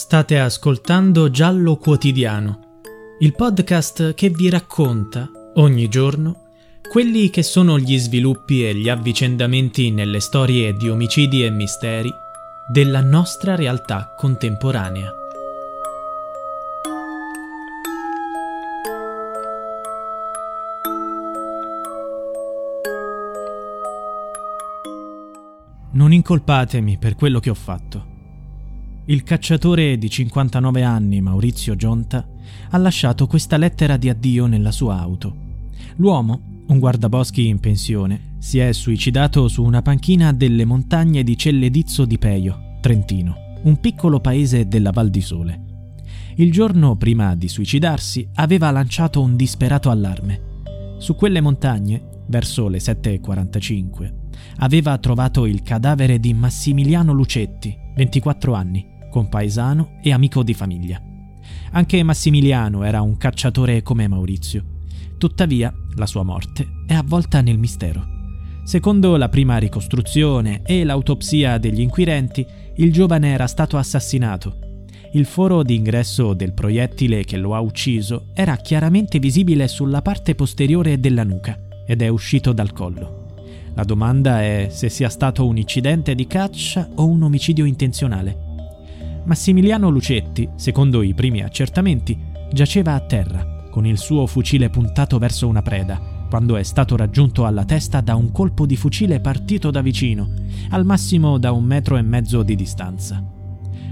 State ascoltando Giallo Quotidiano, il podcast che vi racconta ogni giorno quelli che sono gli sviluppi e gli avvicendamenti nelle storie di omicidi e misteri della nostra realtà contemporanea. Non incolpatemi per quello che ho fatto. Il cacciatore di 59 anni, Maurizio Gionta, ha lasciato questa lettera di addio nella sua auto. L'uomo, un guardaboschi in pensione, si è suicidato su una panchina delle montagne di Celledizzo di Peio, Trentino, un piccolo paese della Val di Sole. Il giorno prima di suicidarsi aveva lanciato un disperato allarme. Su quelle montagne, verso le 7.45, aveva trovato il cadavere di Massimiliano Lucetti, 24 anni, compaesano e amico di famiglia. Anche Massimiliano era un cacciatore come Maurizio. Tuttavia, la sua morte è avvolta nel mistero. Secondo la prima ricostruzione e l'autopsia degli inquirenti, il giovane era stato assassinato. Il foro d'ingresso del proiettile che lo ha ucciso era chiaramente visibile sulla parte posteriore della nuca ed è uscito dal collo. La domanda è se sia stato un incidente di caccia o un omicidio intenzionale. Massimiliano Lucetti, secondo i primi accertamenti, giaceva a terra, con il suo fucile puntato verso una preda, quando è stato raggiunto alla testa da un colpo di fucile partito da vicino, al massimo da un metro e mezzo di distanza.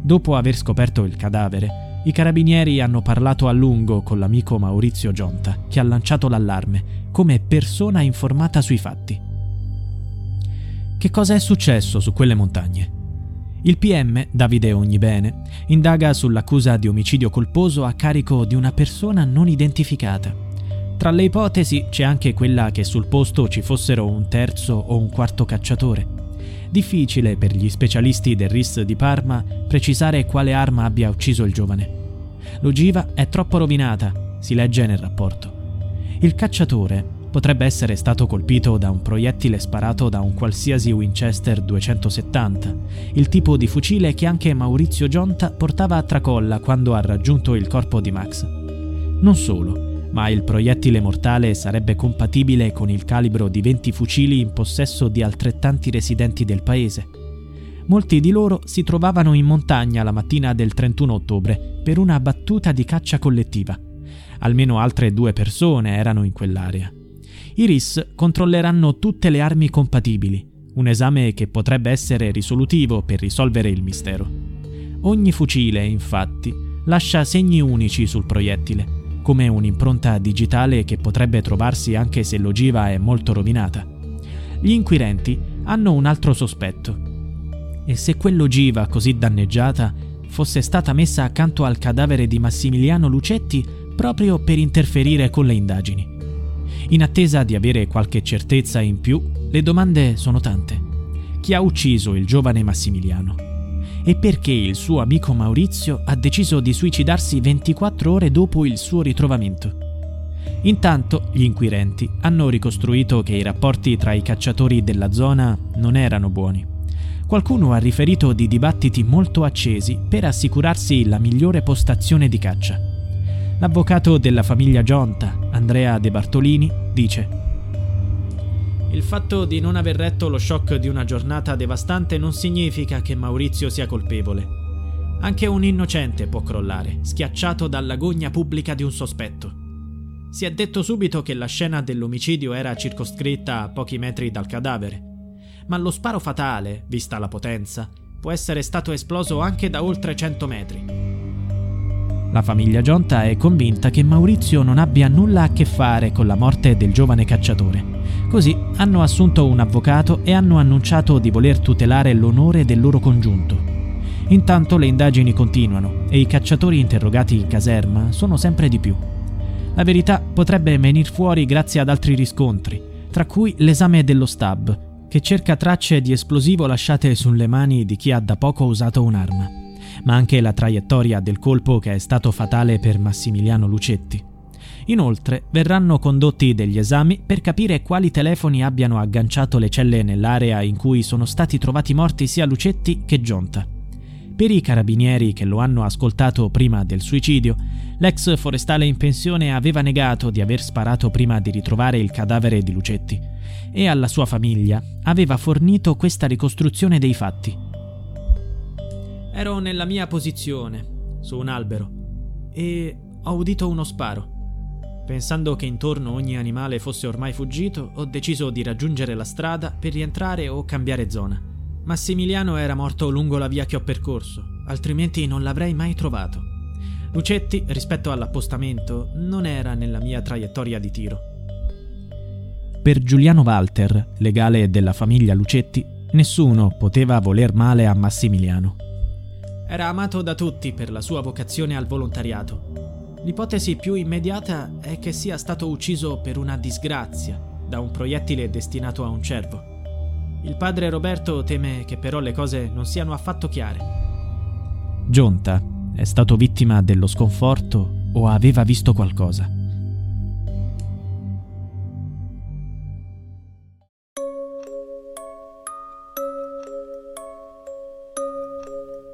Dopo aver scoperto il cadavere, i carabinieri hanno parlato a lungo con l'amico Maurizio Gionta, che ha lanciato l'allarme, come persona informata sui fatti. Che cosa è successo su quelle montagne? Il PM, Davide Ognibene, indaga sull'accusa di omicidio colposo a carico di una persona non identificata. Tra le ipotesi c'è anche quella che sul posto ci fossero un terzo o un quarto cacciatore. Difficile per gli specialisti del RIS di Parma precisare quale arma abbia ucciso il giovane. L'ogiva è troppo rovinata, si legge nel rapporto. Il cacciatore potrebbe essere stato colpito da un proiettile sparato da un qualsiasi Winchester 270, il tipo di fucile che anche Maurizio Gionta portava a tracolla quando ha raggiunto il corpo di Max. Non solo, ma il proiettile mortale sarebbe compatibile con il calibro di 20 fucili in possesso di altrettanti residenti del paese. Molti di loro si trovavano in montagna la mattina del 31 ottobre per una battuta di caccia collettiva. Almeno altre due persone erano in quell'area. I RIS controlleranno tutte le armi compatibili, un esame che potrebbe essere risolutivo per risolvere il mistero. Ogni fucile, infatti, lascia segni unici sul proiettile, come un'impronta digitale che potrebbe trovarsi anche se l'ogiva è molto rovinata. Gli inquirenti hanno un altro sospetto. E se quell'ogiva così danneggiata fosse stata messa accanto al cadavere di Massimiliano Lucetti proprio per interferire con le indagini? In attesa di avere qualche certezza in più, le domande sono tante. Chi ha ucciso il giovane Massimiliano? E perché il suo amico Maurizio ha deciso di suicidarsi 24 ore dopo il suo ritrovamento? Intanto gli inquirenti hanno ricostruito che i rapporti tra i cacciatori della zona non erano buoni. Qualcuno ha riferito di dibattiti molto accesi per assicurarsi la migliore postazione di caccia. L'avvocato della famiglia Gionta, Andrea De Bartolini, dice Il fatto di non aver retto lo shock di una giornata devastante non significa che Maurizio sia colpevole. Anche un innocente può crollare, schiacciato dall'agonia pubblica di un sospetto. Si è detto subito che la scena dell'omicidio era circoscritta a pochi metri dal cadavere, ma lo sparo fatale, vista la potenza, può essere stato esploso anche da oltre 100 metri. La famiglia Gionta è convinta che Maurizio non abbia nulla a che fare con la morte del giovane cacciatore. Così hanno assunto un avvocato e hanno annunciato di voler tutelare l'onore del loro congiunto. Intanto le indagini continuano e i cacciatori interrogati in caserma sono sempre di più. La verità potrebbe venir fuori grazie ad altri riscontri, tra cui l'esame dello stab, che cerca tracce di esplosivo lasciate sulle mani di chi ha da poco usato un'arma, ma anche la traiettoria del colpo che è stato fatale per Massimiliano Lucetti. Inoltre verranno condotti degli esami per capire quali telefoni abbiano agganciato le celle nell'area in cui sono stati trovati morti sia Lucetti che Gionta. Per i carabinieri che lo hanno ascoltato prima del suicidio, l'ex forestale in pensione aveva negato di aver sparato prima di ritrovare il cadavere di Lucetti e alla sua famiglia aveva fornito questa ricostruzione dei fatti. Ero nella mia posizione, su un albero, e ho udito uno sparo. Pensando che intorno ogni animale fosse ormai fuggito, ho deciso di raggiungere la strada per rientrare o cambiare zona. Massimiliano era morto lungo la via che ho percorso, altrimenti non l'avrei mai trovato. Lucetti, rispetto all'appostamento, non era nella mia traiettoria di tiro. Per Giuliano Walter, legale della famiglia Lucetti, nessuno poteva voler male a Massimiliano. Era amato da tutti per la sua vocazione al volontariato. L'ipotesi più immediata è che sia stato ucciso per una disgrazia da un proiettile destinato a un cervo. Il padre Roberto teme che però le cose non siano affatto chiare. Gionta è stato vittima dello sconforto o aveva visto qualcosa.